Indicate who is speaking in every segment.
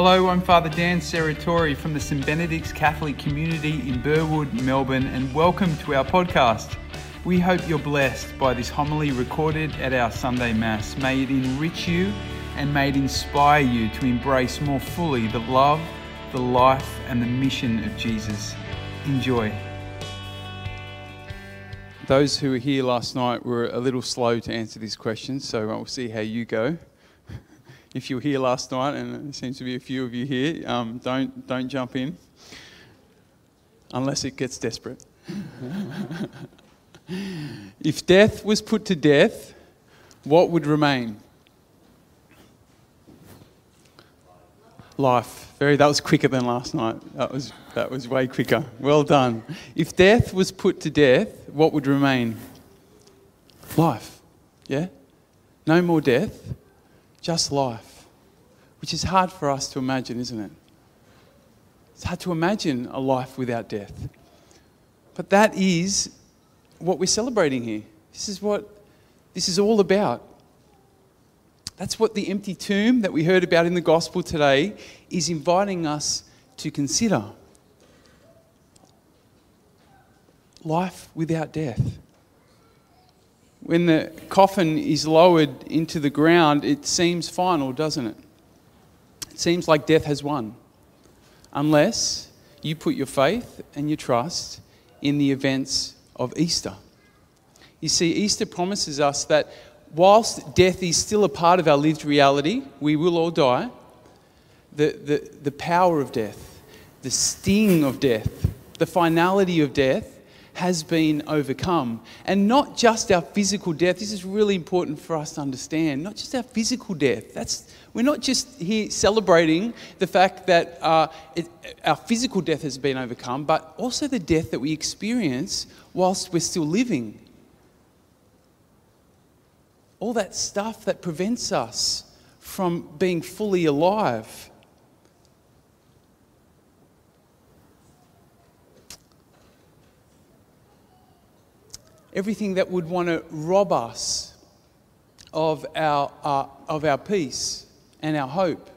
Speaker 1: Hello, I'm Father Dan Serratori from the St Benedict's Catholic community in Burwood, Melbourne, and welcome to our podcast. We hope you're blessed by this homily recorded at our Sunday Mass. May it enrich you and may it inspire you to embrace more fully the love, the life, and the mission of Jesus. Enjoy. Those who were here last night were a little slow to answer this question, so we'll see how you go if you were here last night, and there seems to be a few of you here, um, don't, don't jump in unless it gets desperate. if death was put to death, what would remain? Life. Very, that was quicker than last night. That was, that was way quicker. Well done. If death was put to death, what would remain? Life. Yeah? No more death just life, which is hard for us to imagine, isn't it? It's hard to imagine a life without death. But that is what we're celebrating here. This is what this is all about. That's what the empty tomb that we heard about in the gospel today is inviting us to consider. Life without death when the coffin is lowered into the ground, it seems final, doesn't it? It seems like death has won. Unless you put your faith and your trust in the events of Easter. You see, Easter promises us that whilst death is still a part of our lived reality, we will all die, the, the, the power of death, the sting of death, the finality of death has been overcome. And not just our physical death, this is really important for us to understand, not just our physical death. That's, we're not just here celebrating the fact that uh, it, our physical death has been overcome, but also the death that we experience whilst we're still living. All that stuff that prevents us from being fully alive. Everything that would want to rob us of our, uh, of our peace and our hope,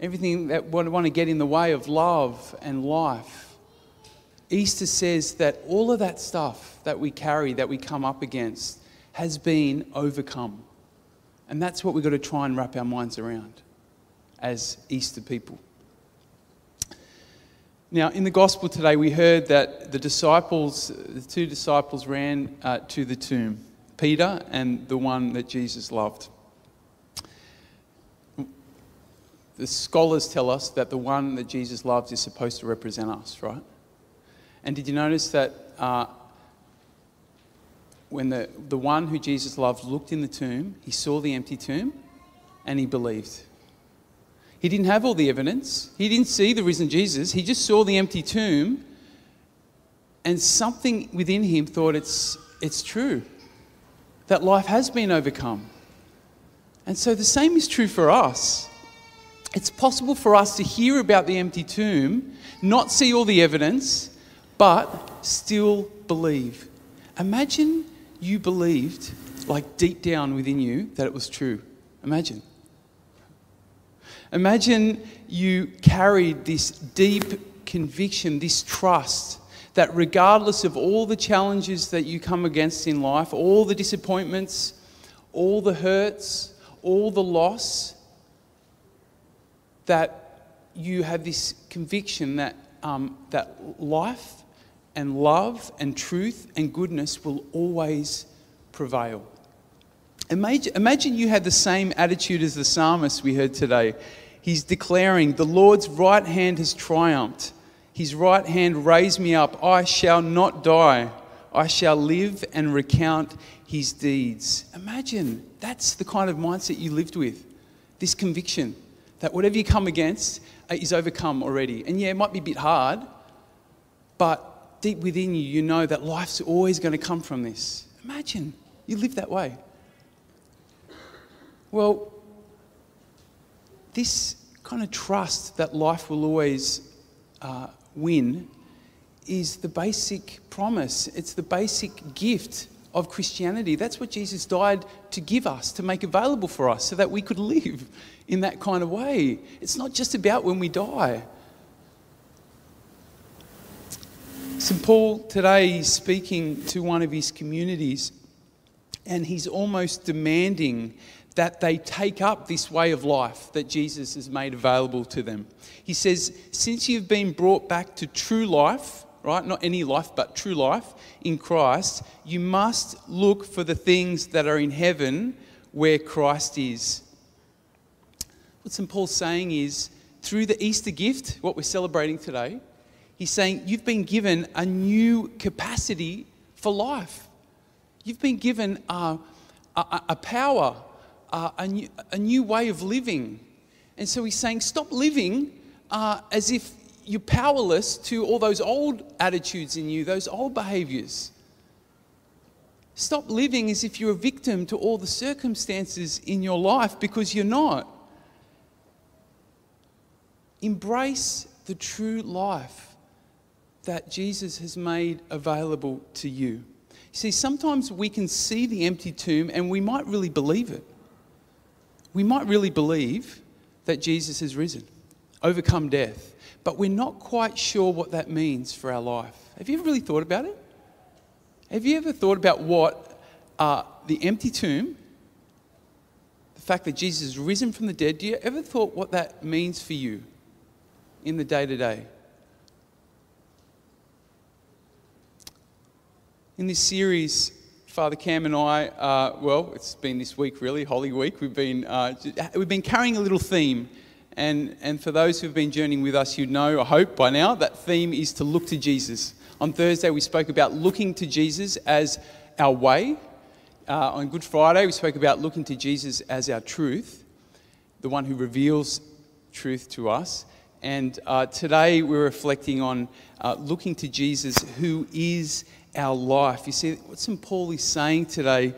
Speaker 1: everything that would want to get in the way of love and life. Easter says that all of that stuff that we carry, that we come up against, has been overcome. And that's what we've got to try and wrap our minds around as Easter people. Now, in the gospel today, we heard that the disciples, the two disciples, ran uh, to the tomb Peter and the one that Jesus loved. The scholars tell us that the one that Jesus loves is supposed to represent us, right? And did you notice that uh, when the, the one who Jesus loved looked in the tomb, he saw the empty tomb and he believed? He didn't have all the evidence. He didn't see the risen Jesus. He just saw the empty tomb. And something within him thought it's, it's true, that life has been overcome. And so the same is true for us. It's possible for us to hear about the empty tomb, not see all the evidence, but still believe. Imagine you believed, like deep down within you, that it was true. Imagine. Imagine you carried this deep conviction, this trust that regardless of all the challenges that you come against in life, all the disappointments, all the hurts, all the loss, that you have this conviction that, um, that life and love and truth and goodness will always prevail. Imagine, imagine you had the same attitude as the psalmist we heard today he's declaring, The Lord's right hand has triumphed. His right hand raised me up. I shall not die. I shall live and recount his deeds. Imagine that's the kind of mindset you lived with. This conviction that whatever you come against uh, is overcome already. And yeah, it might be a bit hard, but deep within you, you know that life's always going to come from this. Imagine you live that way. Well, this kind of trust that life will always uh, win is the basic promise. It's the basic gift of Christianity. That's what Jesus died to give us, to make available for us, so that we could live in that kind of way. It's not just about when we die. St. Paul today is speaking to one of his communities, and he's almost demanding that they take up this way of life that Jesus has made available to them. He says, Since you've been brought back to true life, right, not any life, but true life in Christ, you must look for the things that are in heaven where Christ is. What St. Paul's saying is, through the Easter gift, what we're celebrating today, he's saying you've been given a new capacity for life. You've been given a, a, a power uh, a, new, a new way of living. And so he's saying, stop living uh, as if you're powerless to all those old attitudes in you, those old behaviors. Stop living as if you're a victim to all the circumstances in your life because you're not. Embrace the true life that Jesus has made available to you. See, sometimes we can see the empty tomb and we might really believe it we might really believe that Jesus has risen, overcome death, but we're not quite sure what that means for our life. Have you ever really thought about it? Have you ever thought about what uh, the empty tomb, the fact that Jesus has risen from the dead, do you ever thought what that means for you in the day to day? In this series, Father Cam and I, uh, well, it's been this week really, Holy Week. We've been, uh, we've been carrying a little theme. And, and for those who've been journeying with us, you'd know, I hope by now, that theme is to look to Jesus. On Thursday, we spoke about looking to Jesus as our way. Uh, on Good Friday, we spoke about looking to Jesus as our truth, the one who reveals truth to us. And uh, today, we're reflecting on uh, looking to Jesus, who is our life. You see, what St. Paul is saying today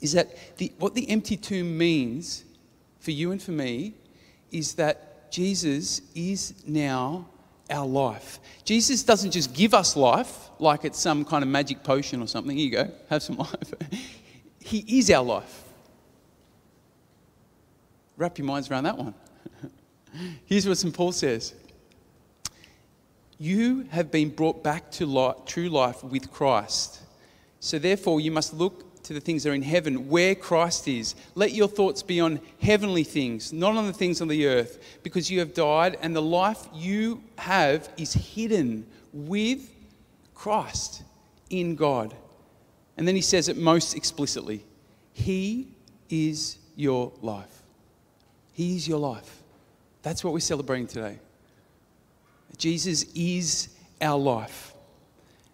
Speaker 1: is that the, what the empty tomb means for you and for me is that Jesus is now our life. Jesus doesn't just give us life like it's some kind of magic potion or something. Here you go, have some life. he is our life. Wrap your minds around that one. Here's what St. Paul says you have been brought back to life, true life with Christ. So therefore, you must look to the things that are in heaven, where Christ is. Let your thoughts be on heavenly things, not on the things on the earth, because you have died, and the life you have is hidden with Christ in God. And then he says it most explicitly He is your life. He is your life. That's what we're celebrating today. Jesus is our life.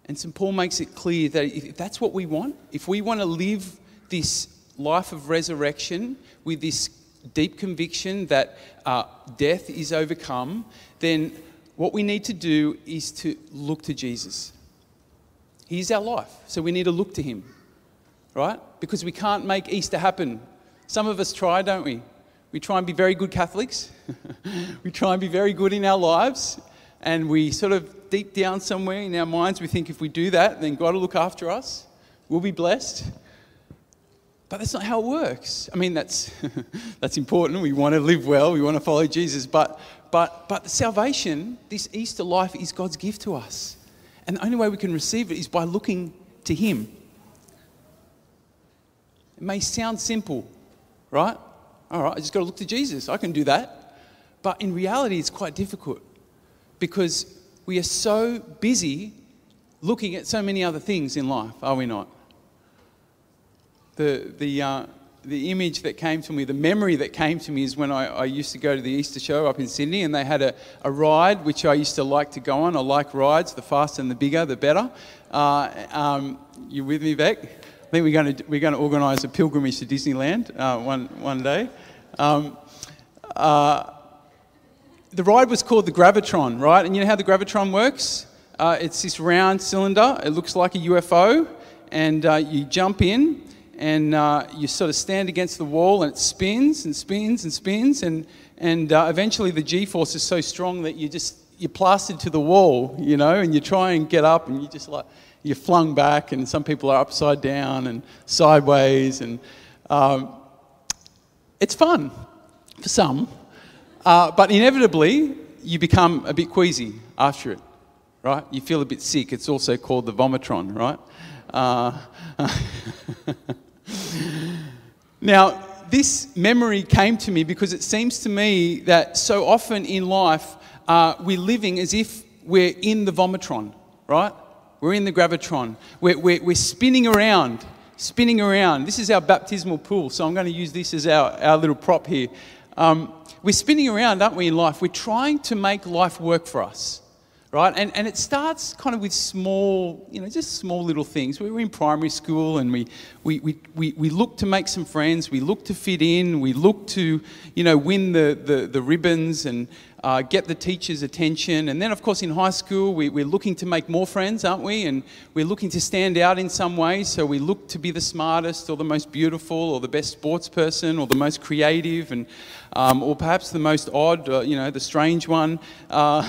Speaker 1: And St. Paul makes it clear that if that's what we want, if we want to live this life of resurrection with this deep conviction that uh, death is overcome, then what we need to do is to look to Jesus. He's our life, so we need to look to Him, right? Because we can't make Easter happen. Some of us try, don't we? We try and be very good Catholics. we try and be very good in our lives and we sort of deep down somewhere in our minds, we think if we do that, then God will look after us. We'll be blessed. But that's not how it works. I mean, that's, that's important. We want to live well, we want to follow Jesus. But, but, but the salvation, this Easter life, is God's gift to us. And the only way we can receive it is by looking to Him. It may sound simple, right? All right, I just got to look to Jesus. I can do that. But in reality, it's quite difficult because we are so busy looking at so many other things in life, are we not? The, the, uh, the image that came to me, the memory that came to me is when I, I used to go to the Easter show up in Sydney and they had a, a ride which I used to like to go on. I like rides, the faster and the bigger, the better. Uh, um, you with me, Beck? I think we're going to, we're going to organise a pilgrimage to Disneyland uh, one, one day. Um, uh, the ride was called the Gravitron, right? And you know how the Gravitron works? Uh, it's this round cylinder. It looks like a UFO, and uh, you jump in, and uh, you sort of stand against the wall, and it spins and spins and spins, and and uh, eventually the G-force is so strong that you just you're plastered to the wall, you know, and you try and get up, and you just like you're flung back, and some people are upside down and sideways, and um, it's fun for some, uh, but inevitably you become a bit queasy after it, right? You feel a bit sick. It's also called the vomitron, right? Uh, now, this memory came to me because it seems to me that so often in life uh, we're living as if we're in the vomitron, right? We're in the gravitron. We're, we're, we're spinning around, spinning around. This is our baptismal pool, so I'm going to use this as our, our little prop here. Um, we're spinning around, aren't we, in life? We're trying to make life work for us right? And, and it starts kind of with small, you know, just small little things. We were in primary school and we, we, we, we, we look to make some friends, we look to fit in, we look to, you know, win the, the, the ribbons and uh, get the teacher's attention. And then, of course, in high school, we, we're looking to make more friends, aren't we? And we're looking to stand out in some way. So we look to be the smartest or the most beautiful or the best sports person or the most creative and, um, or perhaps the most odd, uh, you know, the strange one. Uh,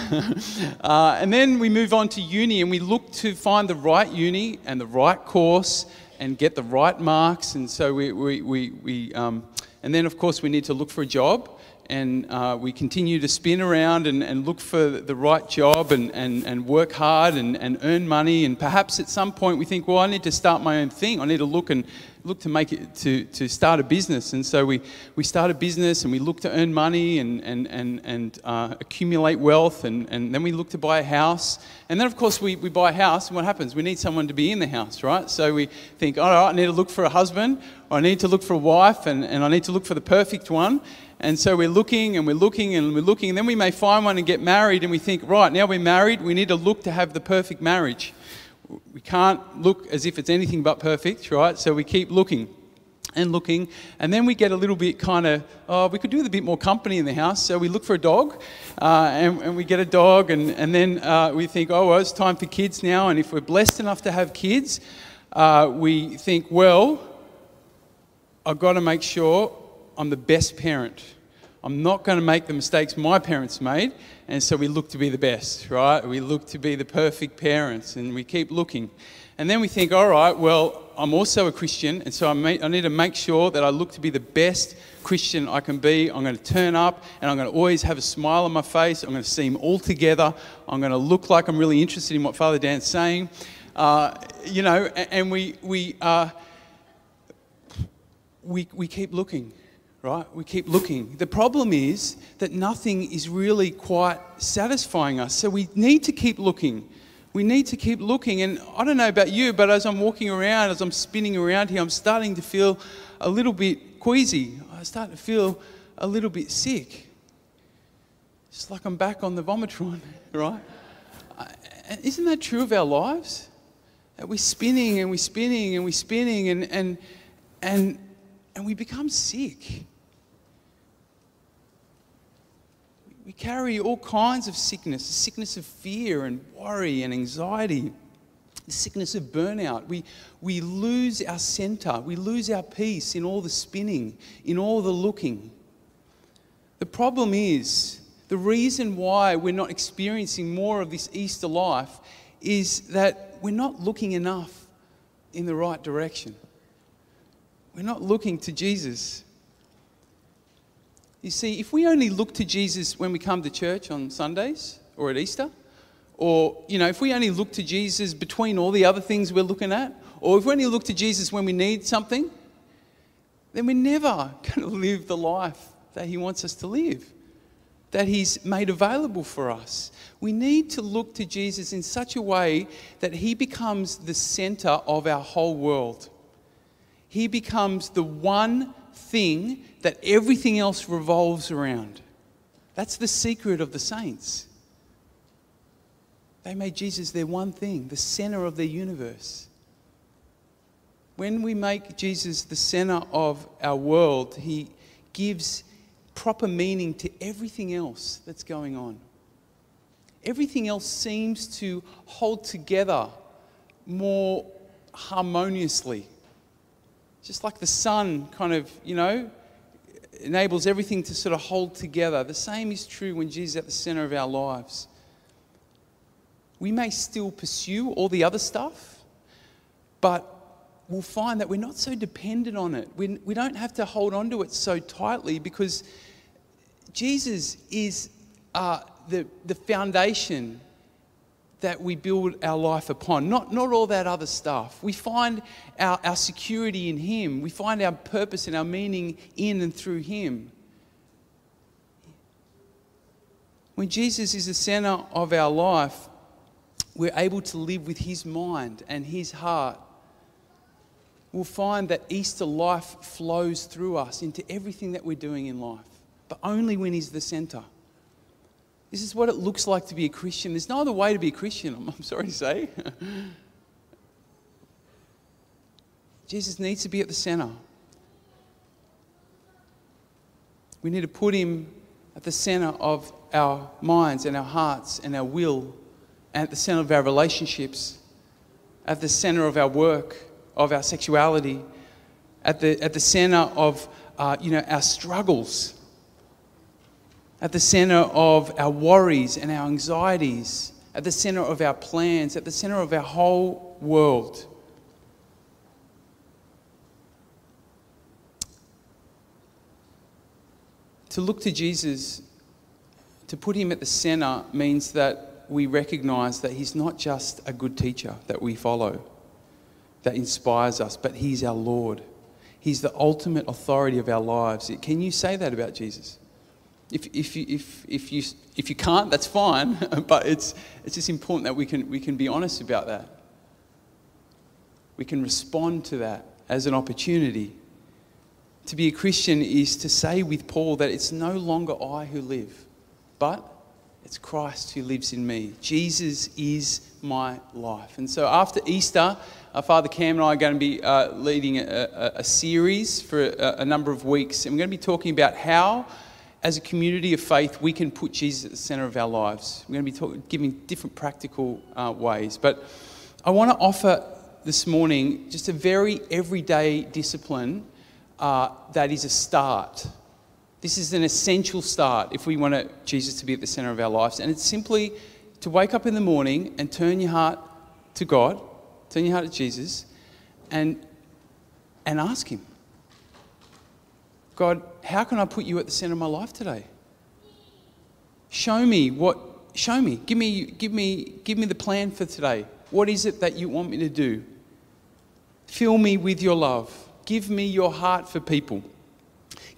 Speaker 1: uh, and then we move on to uni and we look to find the right uni and the right course and get the right marks. And so we, we, we, we um, and then, of course, we need to look for a job and uh, we continue to spin around and, and look for the right job and, and, and work hard and, and earn money. And perhaps at some point we think, well, I need to start my own thing. I need to look and look to make it to, to start a business. And so we, we start a business and we look to earn money and, and, and, and uh, accumulate wealth. And, and then we look to buy a house. And then, of course, we, we buy a house. And what happens? We need someone to be in the house, right? So we think, all right, I need to look for a husband, or I need to look for a wife, and, and I need to look for the perfect one. And so we're looking and we're looking and we're looking, and then we may find one and get married, and we think, right, now we're married, we need to look to have the perfect marriage. We can't look as if it's anything but perfect, right? So we keep looking and looking, and then we get a little bit kind of, oh, we could do with a bit more company in the house. So we look for a dog, uh, and, and, we get a dog, and, and then uh, we think, oh, well, it's time for kids now. And if we're blessed enough to have kids, uh, we think, well, I've got to make sure I'm the best parent. I'm not going to make the mistakes my parents made. And so we look to be the best, right? We look to be the perfect parents and we keep looking. And then we think, all right, well, I'm also a Christian, and so I, may, I need to make sure that I look to be the best Christian I can be. I'm going to turn up and I'm going to always have a smile on my face. I'm going to seem all together. I'm going to look like I'm really interested in what Father Dan's saying. Uh, you know, and, we, we, uh, we, we keep looking right? We keep looking. The problem is that nothing is really quite satisfying us. So we need to keep looking. We need to keep looking. And I don't know about you, but as I'm walking around, as I'm spinning around here, I'm starting to feel a little bit queasy. I start to feel a little bit sick. It's like I'm back on the vomitron, right? Uh, isn't that true of our lives? That we're spinning and we're spinning and we're spinning and, and, and, and we become sick. We carry all kinds of sickness the sickness of fear and worry and anxiety, the sickness of burnout. We, we lose our center, we lose our peace in all the spinning, in all the looking. The problem is, the reason why we're not experiencing more of this Easter life is that we're not looking enough in the right direction. We're not looking to Jesus. You see, if we only look to Jesus when we come to church on Sundays or at Easter, or, you know, if we only look to Jesus between all the other things we're looking at, or if we only look to Jesus when we need something, then we're never going to live the life that He wants us to live, that He's made available for us. We need to look to Jesus in such a way that He becomes the center of our whole world. He becomes the one thing that everything else revolves around. That's the secret of the saints. They made Jesus their one thing, the center of their universe. When we make Jesus the center of our world, he gives proper meaning to everything else that's going on. Everything else seems to hold together more harmoniously. Just like the sun kind of, you know, enables everything to sort of hold together. The same is true when Jesus is at the center of our lives. We may still pursue all the other stuff, but we'll find that we're not so dependent on it. We, we don't have to hold on to it so tightly because Jesus is uh, the, the foundation that we build our life upon, not, not all that other stuff. We find our, our security in Him, we find our purpose and our meaning in and through Him. When Jesus is the center of our life, we're able to live with His mind and His heart. We'll find that Easter life flows through us into everything that we're doing in life, but only when He's the center. This is what it looks like to be a Christian. There's no other way to be a Christian, I'm, sorry to say. Jesus needs to be at the center. We need to put him at the center of our minds and our hearts and our will, and at the center of our relationships, at the center of our work, of our sexuality, at the, at the center of uh, you know, our struggles, at the center of our worries and our anxieties, at the center of our plans, at the center of our whole world. To look to Jesus to put him at the center means that we recognize that he's not just a good teacher that we follow, that inspires us, but he's our Lord. He's the ultimate authority of our lives. Can you say that about Jesus? If, if, you, if, if, you, if you can't, that's fine, but it's, it's just important that we can, we can be honest about that. We can respond to that as an opportunity. To be a Christian is to say with Paul that it's no longer I who live, but it's Christ who lives in me. Jesus is my life. And so after Easter, uh, Father Cam and I are going to be uh, leading a, a, a, series for a, a, number of weeks. And we're going to be talking about how, as a community of faith, we can put Jesus at the center of our lives. We're going to be giving different practical uh, ways. But I want to offer this morning just a very everyday discipline uh, that is a start this is an essential start if we want Jesus to be at the center of our lives. And it's simply to wake up in the morning and turn your heart to God, turn your heart to Jesus, and, and ask Him God, how can I put you at the center of my life today? Show me what, show me, give me, give me, give me the plan for today. What is it that you want me to do? Fill me with your love. Give me your heart for people.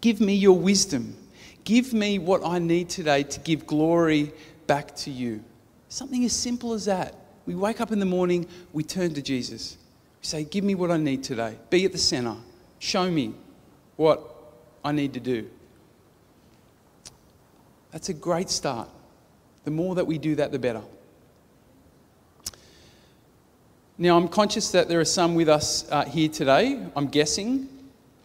Speaker 1: Give me your wisdom. Give me what I need today to give glory back to you. Something as simple as that. We wake up in the morning, we turn to Jesus. We say, Give me what I need today. Be at the center. Show me what I need to do. That's a great start. The more that we do that, the better. Now, I'm conscious that there are some with us uh, here today. I'm guessing,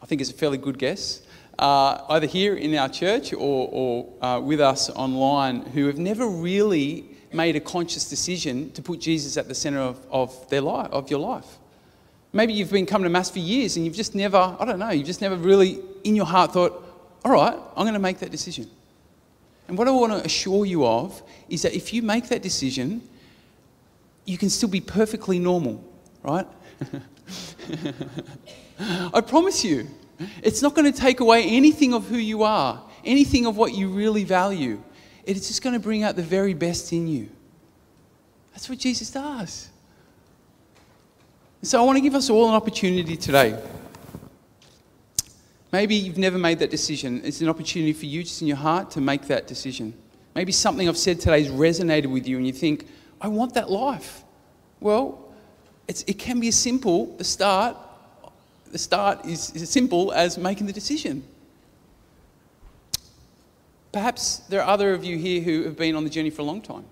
Speaker 1: I think it's a fairly good guess, uh, either here in our church or, or uh, with us online who have never really made a conscious decision to put Jesus at the center of, of their life, of your life. Maybe you've been coming to Mass for years and you've just never, I don't know, you've just never really in your heart thought, all right, I'm going to make that decision. And what I want to assure you of is that if you make that decision, you can still be perfectly normal, right? I promise you. It's not going to take away anything of who you are, anything of what you really value. It's just going to bring out the very best in you. That's what Jesus does. So I want to give us all an opportunity today. Maybe you've never made that decision. It's an opportunity for you, just in your heart, to make that decision. Maybe something I've said today has resonated with you and you think, I want that life. Well, it can be as simple, the start, the start is, is as simple as making the decision. Perhaps there are other of you here who have been on the journey for a long time,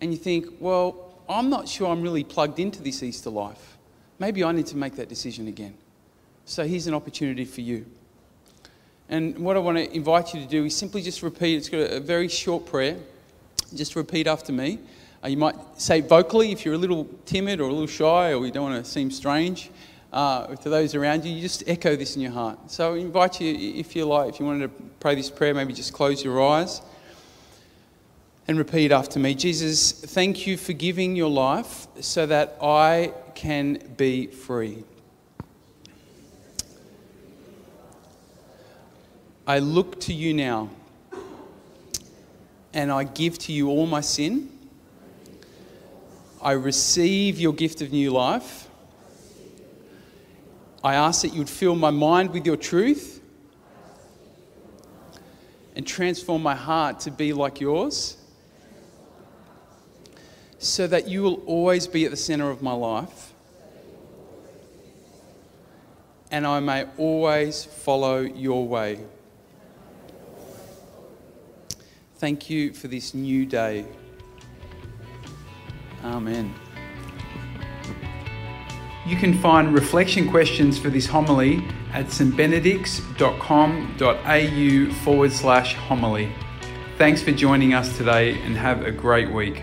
Speaker 1: and you think, well, I'm not sure I'm really plugged into this Easter life. Maybe I need to make that decision again. So here's an opportunity for you. And what I want to invite you to do is simply just repeat, it's got a very short prayer. Just repeat after me. Uh, you might say vocally if you're a little timid or a little shy or you don't want to seem strange uh, to those around you, you just echo this in your heart. So I invite you, if you like, if you wanted to pray this prayer, maybe just close your eyes and repeat after me Jesus, thank you for giving your life so that I can be free. I look to you now and I give to you all my sin. I receive your gift of new life. I ask that you would fill my mind with your truth and transform my heart to be like yours so that you will always be at the center of my life and I may always follow your way. Thank you for this new day. Amen. You can find reflection questions for this homily at stbenedicts.com.au forward slash homily. Thanks for joining us today and have a great week.